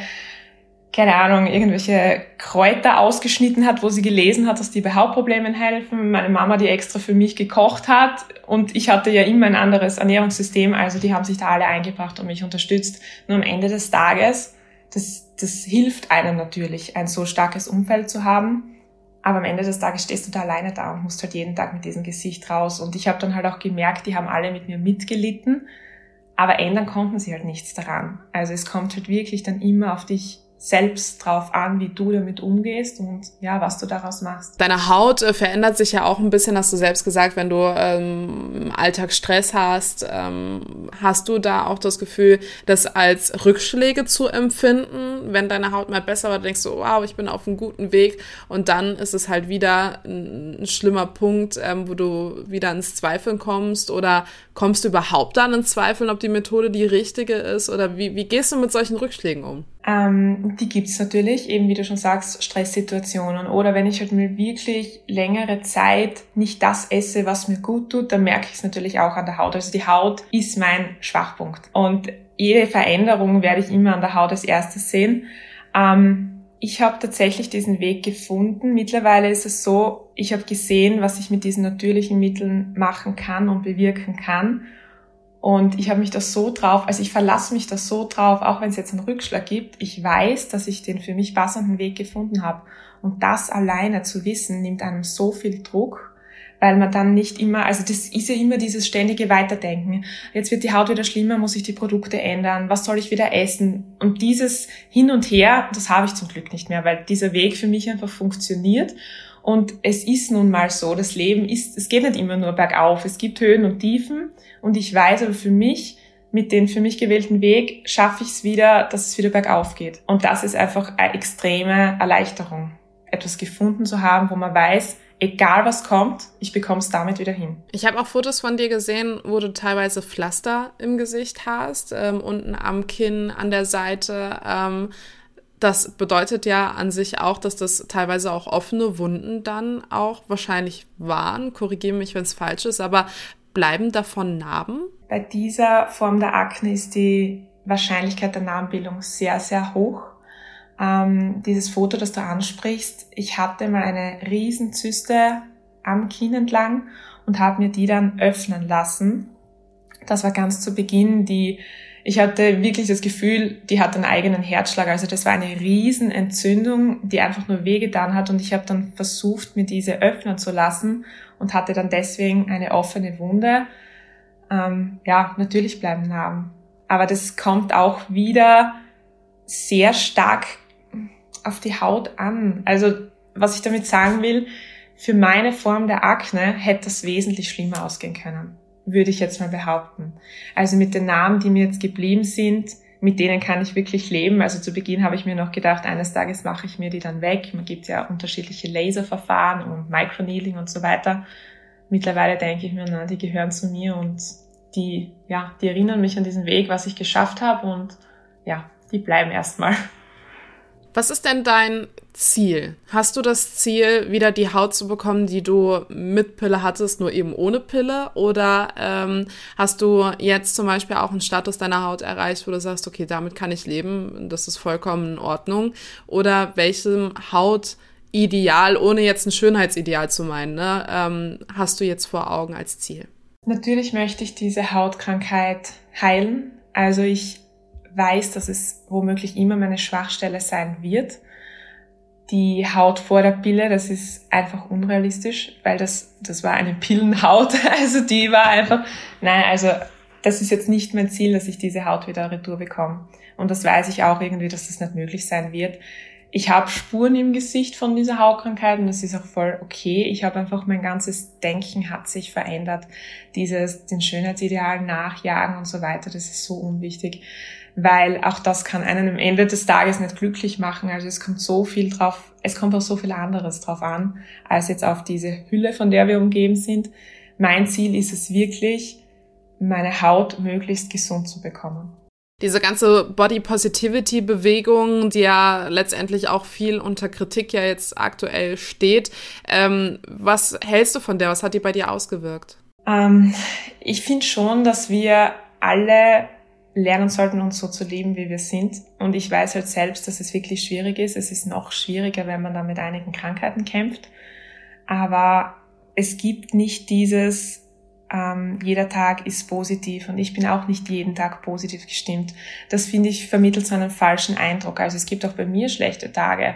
keine Ahnung, irgendwelche Kräuter ausgeschnitten hat, wo sie gelesen hat, dass die bei Hautproblemen helfen. Meine Mama, die extra für mich gekocht hat. Und ich hatte ja immer ein anderes Ernährungssystem, also die haben sich da alle eingebracht und mich unterstützt. Nur am Ende des Tages das, das hilft einem natürlich, ein so starkes Umfeld zu haben. Aber am Ende des Tages stehst du da alleine da und musst halt jeden Tag mit diesem Gesicht raus. Und ich habe dann halt auch gemerkt, die haben alle mit mir mitgelitten. aber ändern konnten sie halt nichts daran. Also es kommt halt wirklich dann immer auf dich selbst drauf an, wie du damit umgehst und ja, was du daraus machst. Deine Haut äh, verändert sich ja auch ein bisschen, hast du selbst gesagt, wenn du ähm, im Alltag Stress hast. Ähm, hast du da auch das Gefühl, das als Rückschläge zu empfinden, wenn deine Haut mal besser wird, denkst du, wow, ich bin auf einem guten Weg und dann ist es halt wieder ein, ein schlimmer Punkt, ähm, wo du wieder ins Zweifeln kommst oder kommst du überhaupt dann ins Zweifeln, ob die Methode die richtige ist oder wie, wie gehst du mit solchen Rückschlägen um? Ähm, die gibt's natürlich, eben wie du schon sagst, Stresssituationen. Oder wenn ich halt mir wirklich längere Zeit nicht das esse, was mir gut tut, dann merke ich es natürlich auch an der Haut. Also die Haut ist mein Schwachpunkt. Und jede Veränderung werde ich immer an der Haut als erstes sehen. Ähm, ich habe tatsächlich diesen Weg gefunden. Mittlerweile ist es so, ich habe gesehen, was ich mit diesen natürlichen Mitteln machen kann und bewirken kann. Und ich habe mich da so drauf, also ich verlasse mich da so drauf, auch wenn es jetzt einen Rückschlag gibt. Ich weiß, dass ich den für mich passenden Weg gefunden habe. Und das alleine zu wissen, nimmt einem so viel Druck, weil man dann nicht immer, also das ist ja immer dieses ständige Weiterdenken. Jetzt wird die Haut wieder schlimmer, muss ich die Produkte ändern, was soll ich wieder essen? Und dieses Hin und Her, das habe ich zum Glück nicht mehr, weil dieser Weg für mich einfach funktioniert. Und es ist nun mal so, das Leben ist, es geht nicht immer nur bergauf, es gibt Höhen und Tiefen. Und ich weiß aber für mich, mit dem für mich gewählten Weg schaffe ich es wieder, dass es wieder bergauf geht. Und das ist einfach eine extreme Erleichterung, etwas gefunden zu haben, wo man weiß, egal was kommt, ich bekomme es damit wieder hin. Ich habe auch Fotos von dir gesehen, wo du teilweise Pflaster im Gesicht hast, ähm, unten am Kinn, an der Seite. Ähm, das bedeutet ja an sich auch, dass das teilweise auch offene Wunden dann auch wahrscheinlich waren. Korrigiere mich, wenn es falsch ist, aber bleiben davon Narben? Bei dieser Form der Akne ist die Wahrscheinlichkeit der Narbenbildung sehr, sehr hoch. Ähm, dieses Foto, das du ansprichst, ich hatte mal eine Riesenzyste am Kinn entlang und habe mir die dann öffnen lassen. Das war ganz zu Beginn die ich hatte wirklich das Gefühl, die hat einen eigenen Herzschlag. Also das war eine Riesenentzündung, die einfach nur wehgetan hat. Und ich habe dann versucht, mir diese öffnen zu lassen und hatte dann deswegen eine offene Wunde. Ähm, ja, natürlich bleiben Narben. Aber das kommt auch wieder sehr stark auf die Haut an. Also was ich damit sagen will, für meine Form der Akne hätte das wesentlich schlimmer ausgehen können würde ich jetzt mal behaupten. Also mit den Namen, die mir jetzt geblieben sind, mit denen kann ich wirklich leben. Also zu Beginn habe ich mir noch gedacht, eines Tages mache ich mir die dann weg. Man gibt ja unterschiedliche Laserverfahren und Microneedling und so weiter. Mittlerweile denke ich mir, na, die gehören zu mir und die, ja, die erinnern mich an diesen Weg, was ich geschafft habe und ja, die bleiben erstmal. Was ist denn dein Ziel? Hast du das Ziel, wieder die Haut zu bekommen, die du mit Pille hattest, nur eben ohne Pille? Oder ähm, hast du jetzt zum Beispiel auch einen Status deiner Haut erreicht, wo du sagst, okay, damit kann ich leben, das ist vollkommen in Ordnung? Oder welchem Hautideal, ohne jetzt ein Schönheitsideal zu meinen, ne, ähm, hast du jetzt vor Augen als Ziel? Natürlich möchte ich diese Hautkrankheit heilen. Also ich weiß, dass es womöglich immer meine Schwachstelle sein wird. Die Haut vor der Pille, das ist einfach unrealistisch, weil das, das war eine Pillenhaut. Also die war einfach, nein, also das ist jetzt nicht mein Ziel, dass ich diese Haut wieder retour bekomme. Und das weiß ich auch irgendwie, dass das nicht möglich sein wird. Ich habe Spuren im Gesicht von dieser Hautkrankheit und das ist auch voll okay. Ich habe einfach mein ganzes Denken hat sich verändert. Dieses den Schönheitsidealen nachjagen und so weiter, das ist so unwichtig weil auch das kann einen am Ende des Tages nicht glücklich machen. Also es kommt so viel drauf, es kommt auch so viel anderes drauf an, als jetzt auf diese Hülle, von der wir umgeben sind. Mein Ziel ist es wirklich, meine Haut möglichst gesund zu bekommen. Diese ganze Body Positivity Bewegung, die ja letztendlich auch viel unter Kritik ja jetzt aktuell steht. Ähm, was hältst du von der? Was hat die bei dir ausgewirkt? Ähm, ich finde schon, dass wir alle lernen sollten, uns so zu leben, wie wir sind. Und ich weiß halt selbst, dass es wirklich schwierig ist. Es ist noch schwieriger, wenn man da mit einigen Krankheiten kämpft. Aber es gibt nicht dieses, ähm, jeder Tag ist positiv und ich bin auch nicht jeden Tag positiv gestimmt. Das finde ich vermittelt so einen falschen Eindruck. Also es gibt auch bei mir schlechte Tage.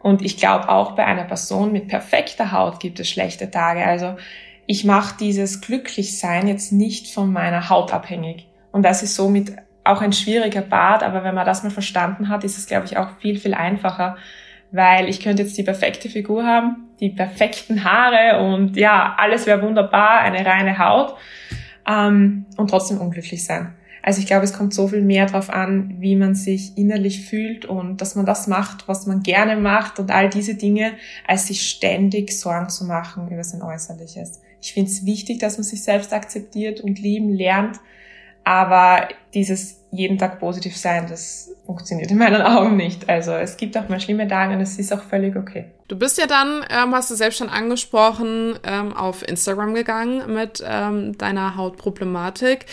Und ich glaube auch bei einer Person mit perfekter Haut gibt es schlechte Tage. Also ich mache dieses Glücklichsein jetzt nicht von meiner Haut abhängig Und das ist somit auch ein schwieriger Part, aber wenn man das mal verstanden hat, ist es, glaube ich, auch viel, viel einfacher, weil ich könnte jetzt die perfekte Figur haben, die perfekten Haare und ja, alles wäre wunderbar, eine reine Haut ähm, und trotzdem unglücklich sein. Also ich glaube, es kommt so viel mehr darauf an, wie man sich innerlich fühlt und dass man das macht, was man gerne macht und all diese Dinge, als sich ständig Sorgen zu machen über sein Äußerliches. Ich finde es wichtig, dass man sich selbst akzeptiert und lieben lernt, aber dieses jeden Tag positiv sein, das funktioniert in meinen Augen nicht. Also es gibt auch mal schlimme Tage und es ist auch völlig okay. Du bist ja dann, ähm, hast du selbst schon angesprochen, ähm, auf Instagram gegangen mit ähm, deiner Hautproblematik.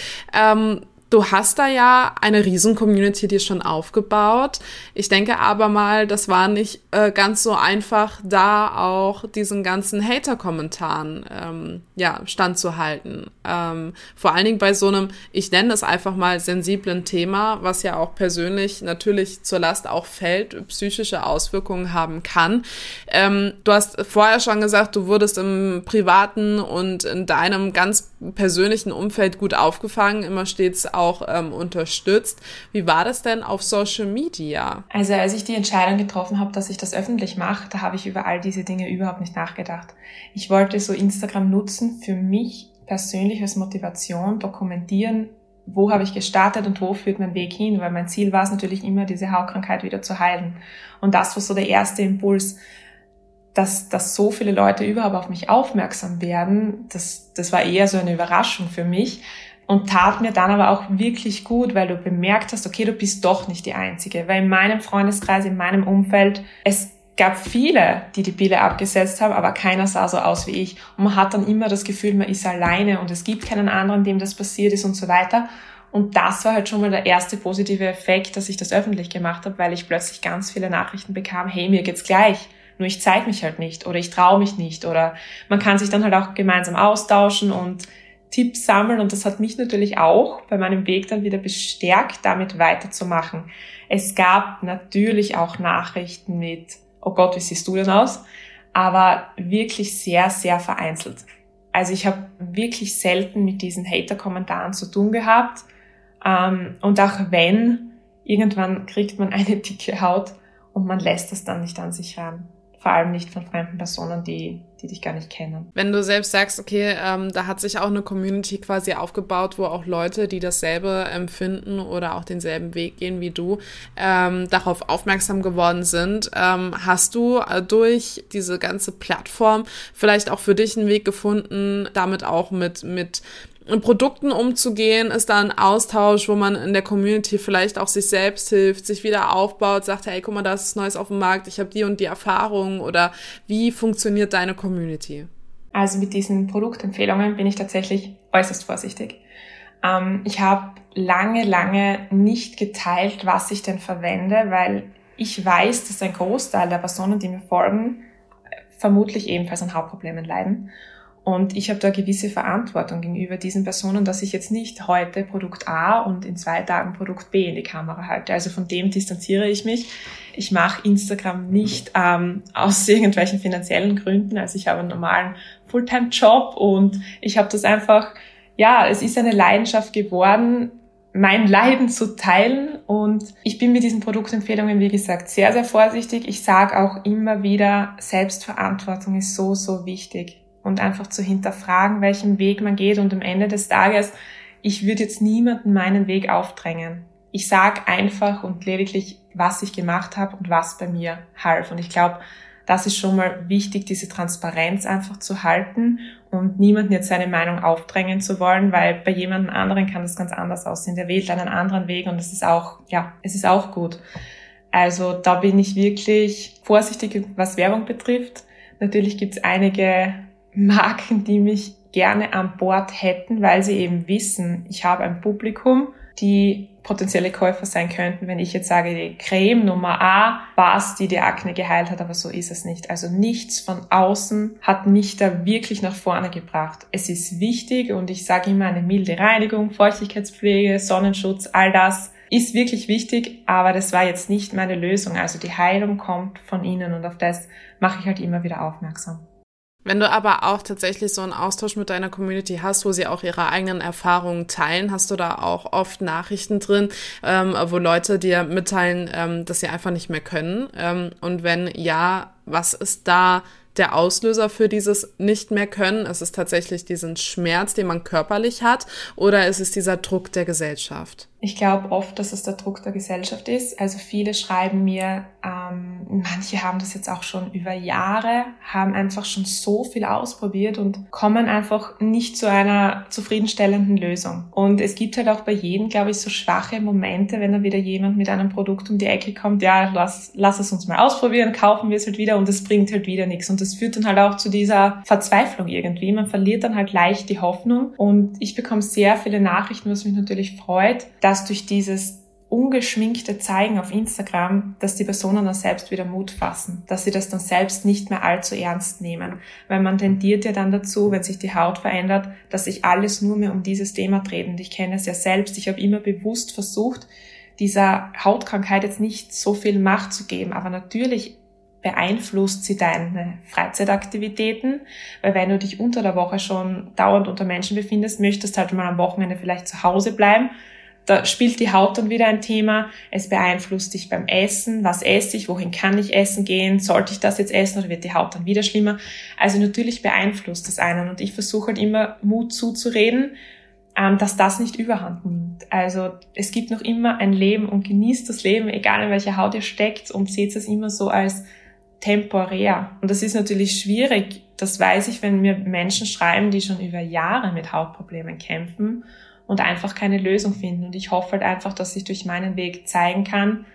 Du hast da ja eine riesen Community dir schon aufgebaut. Ich denke aber mal, das war nicht äh, ganz so einfach, da auch diesen ganzen Hater-Kommentaren ähm, ja, standzuhalten. Ähm, vor allen Dingen bei so einem, ich nenne das einfach mal sensiblen Thema, was ja auch persönlich natürlich zur Last auch fällt, psychische Auswirkungen haben kann. Ähm, du hast vorher schon gesagt, du wurdest im privaten und in deinem ganz persönlichen Umfeld gut aufgefangen, immer stets auch ähm, unterstützt. Wie war das denn auf Social Media? Also als ich die Entscheidung getroffen habe, dass ich das öffentlich mache, da habe ich über all diese Dinge überhaupt nicht nachgedacht. Ich wollte so Instagram nutzen für mich persönlich als Motivation, dokumentieren, wo habe ich gestartet und wo führt mein Weg hin, weil mein Ziel war es natürlich immer, diese Hautkrankheit wieder zu heilen. Und das war so der erste Impuls dass, dass so viele Leute überhaupt auf mich aufmerksam werden, das, das war eher so eine Überraschung für mich und tat mir dann aber auch wirklich gut, weil du bemerkt hast, okay, du bist doch nicht die Einzige. Weil in meinem Freundeskreis, in meinem Umfeld, es gab viele, die die Pille abgesetzt haben, aber keiner sah so aus wie ich. Und man hat dann immer das Gefühl, man ist alleine und es gibt keinen anderen, dem das passiert ist und so weiter. Und das war halt schon mal der erste positive Effekt, dass ich das öffentlich gemacht habe, weil ich plötzlich ganz viele Nachrichten bekam, hey, mir geht's gleich nur ich zeige mich halt nicht oder ich traue mich nicht oder man kann sich dann halt auch gemeinsam austauschen und Tipps sammeln und das hat mich natürlich auch bei meinem Weg dann wieder bestärkt, damit weiterzumachen. Es gab natürlich auch Nachrichten mit, oh Gott, wie siehst du denn aus? Aber wirklich sehr, sehr vereinzelt. Also ich habe wirklich selten mit diesen Hater-Kommentaren zu tun gehabt. Ähm, und auch wenn, irgendwann kriegt man eine dicke Haut und man lässt das dann nicht an sich ran vor allem nicht von fremden Personen, die, die dich gar nicht kennen. Wenn du selbst sagst, okay, ähm, da hat sich auch eine Community quasi aufgebaut, wo auch Leute, die dasselbe empfinden oder auch denselben Weg gehen wie du, ähm, darauf aufmerksam geworden sind, ähm, hast du äh, durch diese ganze Plattform vielleicht auch für dich einen Weg gefunden, damit auch mit, mit Produkten umzugehen, ist da ein Austausch, wo man in der Community vielleicht auch sich selbst hilft, sich wieder aufbaut, sagt, hey, guck mal, da ist Neues auf dem Markt, ich habe die und die Erfahrungen oder wie funktioniert deine Community? Also mit diesen Produktempfehlungen bin ich tatsächlich äußerst vorsichtig. Ähm, ich habe lange, lange nicht geteilt, was ich denn verwende, weil ich weiß, dass ein Großteil der Personen, die mir folgen, vermutlich ebenfalls an Hautproblemen leiden. Und ich habe da gewisse Verantwortung gegenüber diesen Personen, dass ich jetzt nicht heute Produkt A und in zwei Tagen Produkt B in die Kamera halte. Also von dem distanziere ich mich. Ich mache Instagram nicht ähm, aus irgendwelchen finanziellen Gründen. Also ich habe einen normalen Fulltime-Job und ich habe das einfach, ja, es ist eine Leidenschaft geworden, mein Leiden zu teilen. Und ich bin mit diesen Produktempfehlungen, wie gesagt, sehr, sehr vorsichtig. Ich sage auch immer wieder, Selbstverantwortung ist so, so wichtig und einfach zu hinterfragen, welchen Weg man geht und am Ende des Tages, ich würde jetzt niemanden meinen Weg aufdrängen. Ich sage einfach und lediglich, was ich gemacht habe und was bei mir half. Und ich glaube, das ist schon mal wichtig, diese Transparenz einfach zu halten und niemanden jetzt seine Meinung aufdrängen zu wollen, weil bei jemandem anderen kann das ganz anders aussehen. Der wählt einen anderen Weg und es ist auch, ja, es ist auch gut. Also da bin ich wirklich vorsichtig, was Werbung betrifft. Natürlich gibt es einige Marken, die mich gerne an Bord hätten, weil sie eben wissen, ich habe ein Publikum, die potenzielle Käufer sein könnten, wenn ich jetzt sage, die Creme Nummer A war es, die die Akne geheilt hat, aber so ist es nicht. Also nichts von außen hat mich da wirklich nach vorne gebracht. Es ist wichtig und ich sage immer eine milde Reinigung, Feuchtigkeitspflege, Sonnenschutz, all das ist wirklich wichtig, aber das war jetzt nicht meine Lösung. Also die Heilung kommt von innen und auf das mache ich halt immer wieder aufmerksam. Wenn du aber auch tatsächlich so einen Austausch mit deiner Community hast, wo sie auch ihre eigenen Erfahrungen teilen, hast du da auch oft Nachrichten drin, ähm, wo Leute dir mitteilen, ähm, dass sie einfach nicht mehr können? Ähm, und wenn ja, was ist da der Auslöser für dieses nicht mehr können? Ist es tatsächlich diesen Schmerz, den man körperlich hat, oder ist es dieser Druck der Gesellschaft? Ich glaube oft, dass es der Druck der Gesellschaft ist. Also viele schreiben mir, ähm, manche haben das jetzt auch schon über Jahre, haben einfach schon so viel ausprobiert und kommen einfach nicht zu einer zufriedenstellenden Lösung. Und es gibt halt auch bei jedem, glaube ich, so schwache Momente, wenn dann wieder jemand mit einem Produkt um die Ecke kommt, ja, lass, lass es uns mal ausprobieren, kaufen wir es halt wieder und es bringt halt wieder nichts. Und das führt dann halt auch zu dieser Verzweiflung irgendwie. Man verliert dann halt leicht die Hoffnung. Und ich bekomme sehr viele Nachrichten, was mich natürlich freut, dass durch dieses ungeschminkte Zeigen auf Instagram, dass die Personen dann selbst wieder Mut fassen, dass sie das dann selbst nicht mehr allzu ernst nehmen. Weil man tendiert ja dann dazu, wenn sich die Haut verändert, dass sich alles nur mehr um dieses Thema dreht. Und ich kenne es ja selbst. Ich habe immer bewusst versucht, dieser Hautkrankheit jetzt nicht so viel Macht zu geben. Aber natürlich beeinflusst sie deine Freizeitaktivitäten, weil wenn du dich unter der Woche schon dauernd unter Menschen befindest, möchtest halt mal am Wochenende vielleicht zu Hause bleiben da spielt die Haut dann wieder ein Thema. Es beeinflusst dich beim Essen. Was esse ich? Wohin kann ich essen gehen? Sollte ich das jetzt essen oder wird die Haut dann wieder schlimmer? Also natürlich beeinflusst das einen. Und ich versuche halt immer Mut zuzureden, ähm, dass das nicht überhand nimmt. Also es gibt noch immer ein Leben und genießt das Leben, egal in welcher Haut ihr steckt und seht es immer so als temporär. Und das ist natürlich schwierig. Das weiß ich, wenn mir Menschen schreiben, die schon über Jahre mit Hautproblemen kämpfen und einfach keine Lösung finden. Und ich hoffe halt einfach, dass ich durch meinen Weg zeigen kann,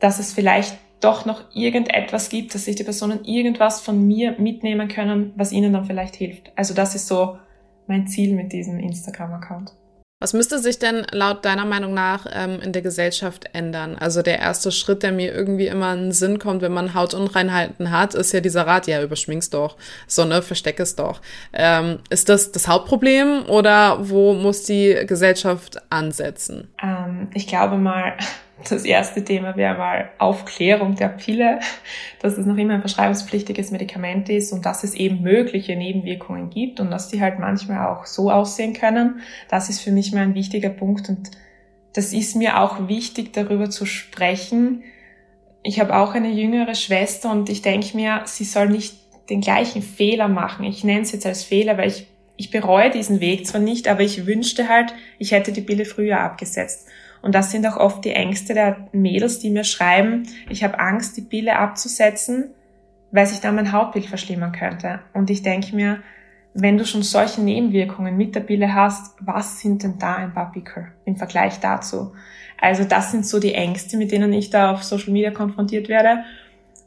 dass es vielleicht doch noch irgendetwas gibt, dass sich die Personen irgendwas von mir mitnehmen können, was ihnen dann vielleicht hilft. Also das ist so mein Ziel mit diesem Instagram-Account. Was müsste sich denn laut deiner Meinung nach ähm, in der Gesellschaft ändern? Also der erste Schritt, der mir irgendwie immer in den Sinn kommt, wenn man Hautunreinheiten hat, ist ja dieser Rat, ja, überschmink's doch, so, ne, versteck es doch. Ähm, ist das das Hauptproblem oder wo muss die Gesellschaft ansetzen? Ähm, ich glaube mal, das erste Thema wäre mal Aufklärung der Pille, dass es noch immer ein verschreibungspflichtiges Medikament ist und dass es eben mögliche Nebenwirkungen gibt und dass die halt manchmal auch so aussehen können. Das ist für mich mal ein wichtiger Punkt und das ist mir auch wichtig, darüber zu sprechen. Ich habe auch eine jüngere Schwester und ich denke mir, sie soll nicht den gleichen Fehler machen. Ich nenne es jetzt als Fehler, weil ich, ich bereue diesen Weg zwar nicht, aber ich wünschte halt, ich hätte die Pille früher abgesetzt. Und das sind auch oft die Ängste der Mädels, die mir schreiben, ich habe Angst, die Pille abzusetzen, weil sich dann mein Hautbild verschlimmern könnte. Und ich denke mir, wenn du schon solche Nebenwirkungen mit der Pille hast, was sind denn da ein paar Pickel im Vergleich dazu? Also das sind so die Ängste, mit denen ich da auf Social Media konfrontiert werde.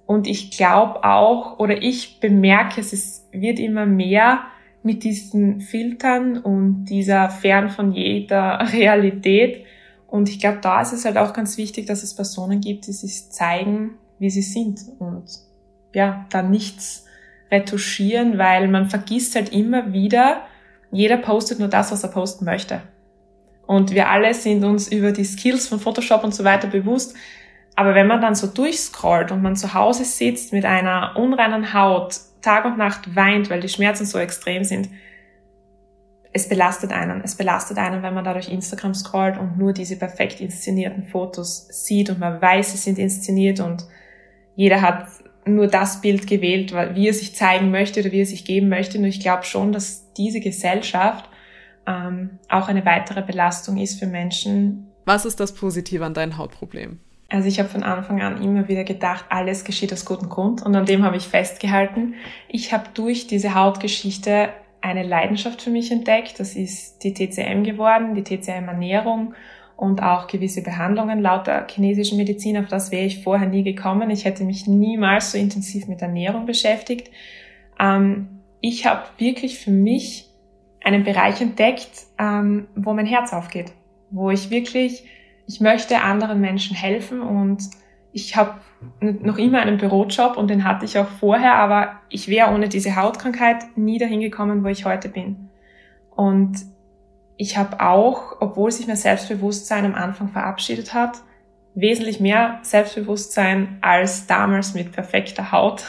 Und ich glaube auch, oder ich bemerke es, es wird immer mehr mit diesen Filtern und dieser fern von jeder Realität und ich glaube, da ist es halt auch ganz wichtig, dass es Personen gibt, die sich zeigen, wie sie sind und ja, da nichts retuschieren, weil man vergisst halt immer wieder, jeder postet nur das, was er posten möchte. Und wir alle sind uns über die Skills von Photoshop und so weiter bewusst. Aber wenn man dann so durchscrollt und man zu Hause sitzt mit einer unreinen Haut, Tag und Nacht weint, weil die Schmerzen so extrem sind, es belastet einen. Es belastet einen, wenn man da durch Instagram scrollt und nur diese perfekt inszenierten Fotos sieht und man weiß, sie sind inszeniert und jeder hat nur das Bild gewählt, wie er sich zeigen möchte oder wie er sich geben möchte. Nur ich glaube schon, dass diese Gesellschaft ähm, auch eine weitere Belastung ist für Menschen. Was ist das Positive an deinem Hautproblem? Also ich habe von Anfang an immer wieder gedacht, alles geschieht aus gutem Grund und an dem habe ich festgehalten. Ich habe durch diese Hautgeschichte eine Leidenschaft für mich entdeckt. Das ist die TCM geworden, die TCM-Ernährung und auch gewisse Behandlungen laut der chinesischen Medizin. Auf das wäre ich vorher nie gekommen. Ich hätte mich niemals so intensiv mit Ernährung beschäftigt. Ähm, ich habe wirklich für mich einen Bereich entdeckt, ähm, wo mein Herz aufgeht, wo ich wirklich, ich möchte anderen Menschen helfen und ich habe noch immer einen Bürojob und den hatte ich auch vorher, aber ich wäre ohne diese Hautkrankheit nie dahin gekommen, wo ich heute bin. Und ich habe auch, obwohl sich mein Selbstbewusstsein am Anfang verabschiedet hat, wesentlich mehr Selbstbewusstsein als damals mit perfekter Haut.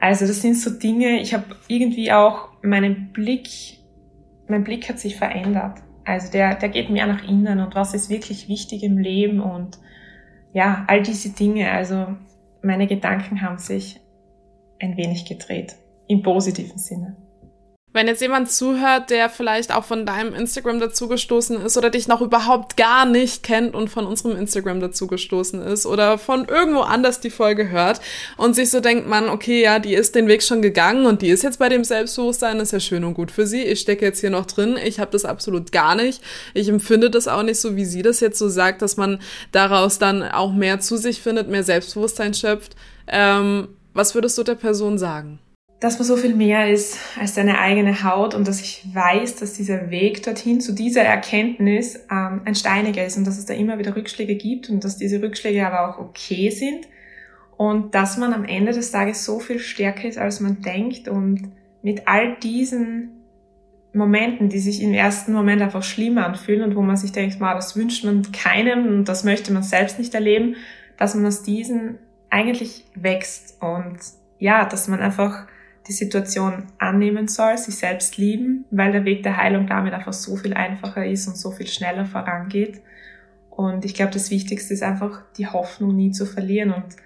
Also das sind so Dinge, ich habe irgendwie auch meinen Blick, mein Blick hat sich verändert. Also der, der geht mehr nach innen und was ist wirklich wichtig im Leben und ja, all diese Dinge. Also meine Gedanken haben sich ein wenig gedreht. Im positiven Sinne. Wenn jetzt jemand zuhört, der vielleicht auch von deinem Instagram dazugestoßen ist oder dich noch überhaupt gar nicht kennt und von unserem Instagram dazugestoßen ist oder von irgendwo anders die Folge hört und sich so denkt, man, okay, ja, die ist den Weg schon gegangen und die ist jetzt bei dem Selbstbewusstsein, ist ja schön und gut für sie. Ich stecke jetzt hier noch drin, ich habe das absolut gar nicht. Ich empfinde das auch nicht so, wie sie das jetzt so sagt, dass man daraus dann auch mehr zu sich findet, mehr Selbstbewusstsein schöpft. Ähm, was würdest du der Person sagen? Dass man so viel mehr ist als seine eigene Haut und dass ich weiß, dass dieser Weg dorthin zu dieser Erkenntnis ähm, ein steiniger ist und dass es da immer wieder Rückschläge gibt und dass diese Rückschläge aber auch okay sind und dass man am Ende des Tages so viel stärker ist, als man denkt und mit all diesen Momenten, die sich im ersten Moment einfach schlimm anfühlen und wo man sich denkt, ma, das wünscht man keinem und das möchte man selbst nicht erleben, dass man aus diesen eigentlich wächst und ja, dass man einfach die Situation annehmen soll, sich selbst lieben, weil der Weg der Heilung damit einfach so viel einfacher ist und so viel schneller vorangeht. Und ich glaube, das Wichtigste ist einfach, die Hoffnung nie zu verlieren. Und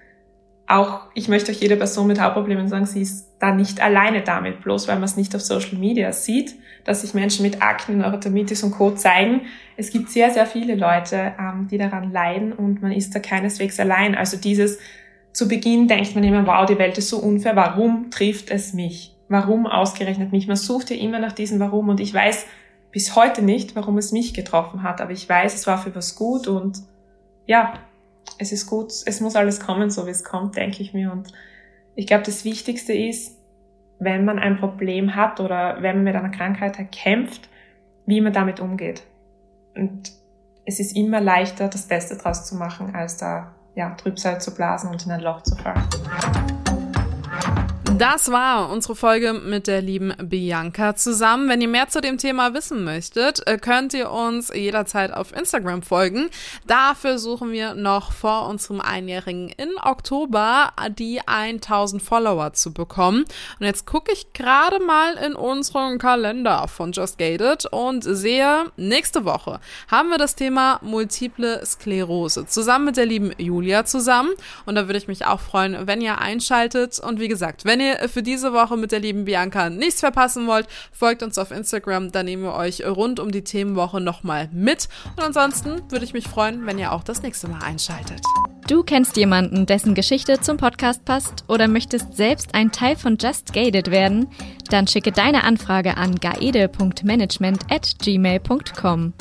auch, ich möchte euch jede Person mit Hautproblemen sagen, sie ist da nicht alleine damit, bloß weil man es nicht auf Social Media sieht, dass sich Menschen mit Akne, Neurodermitis und Co. zeigen. Es gibt sehr, sehr viele Leute, ähm, die daran leiden und man ist da keineswegs allein. Also dieses, zu Beginn denkt man immer, wow, die Welt ist so unfair, warum trifft es mich? Warum ausgerechnet mich? Man sucht ja immer nach diesem Warum und ich weiß bis heute nicht, warum es mich getroffen hat, aber ich weiß, es war für was gut und ja, es ist gut, es muss alles kommen, so wie es kommt, denke ich mir und ich glaube, das Wichtigste ist, wenn man ein Problem hat oder wenn man mit einer Krankheit kämpft, wie man damit umgeht. Und es ist immer leichter, das Beste draus zu machen, als da ja, Trübsal zu blasen und in ein Loch zu fallen. Das war unsere Folge mit der lieben Bianca zusammen. Wenn ihr mehr zu dem Thema wissen möchtet, äh, könnt ihr uns jederzeit auf Instagram folgen. Dafür suchen wir noch vor unserem Einjährigen in Oktober die 1000 Follower zu bekommen. Und jetzt gucke ich gerade mal in unseren Kalender von Just Gated und sehe, nächste Woche haben wir das Thema multiple Sklerose zusammen mit der lieben Julia zusammen. Und da würde ich mich auch freuen, wenn ihr einschaltet. Und wie gesagt, wenn ihr für diese Woche mit der lieben Bianca nichts verpassen wollt, folgt uns auf Instagram, da nehmen wir euch rund um die Themenwoche nochmal mit. Und ansonsten würde ich mich freuen, wenn ihr auch das nächste Mal einschaltet. Du kennst jemanden, dessen Geschichte zum Podcast passt oder möchtest selbst ein Teil von Just Gated werden? Dann schicke deine Anfrage an gaede.management at gmail.com.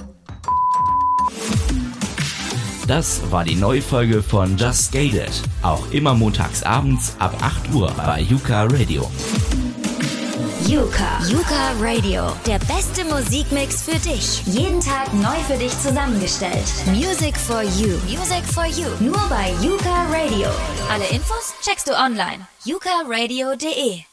Das war die neue Folge von Just Gated. Auch immer montags abends ab 8 Uhr bei Yuka Radio. Yuka. Yuka Radio. Der beste Musikmix für dich. Jeden Tag neu für dich zusammengestellt. Music for you. Music for you. Nur bei Yuka Radio. Alle Infos checkst du online. yukaradio.de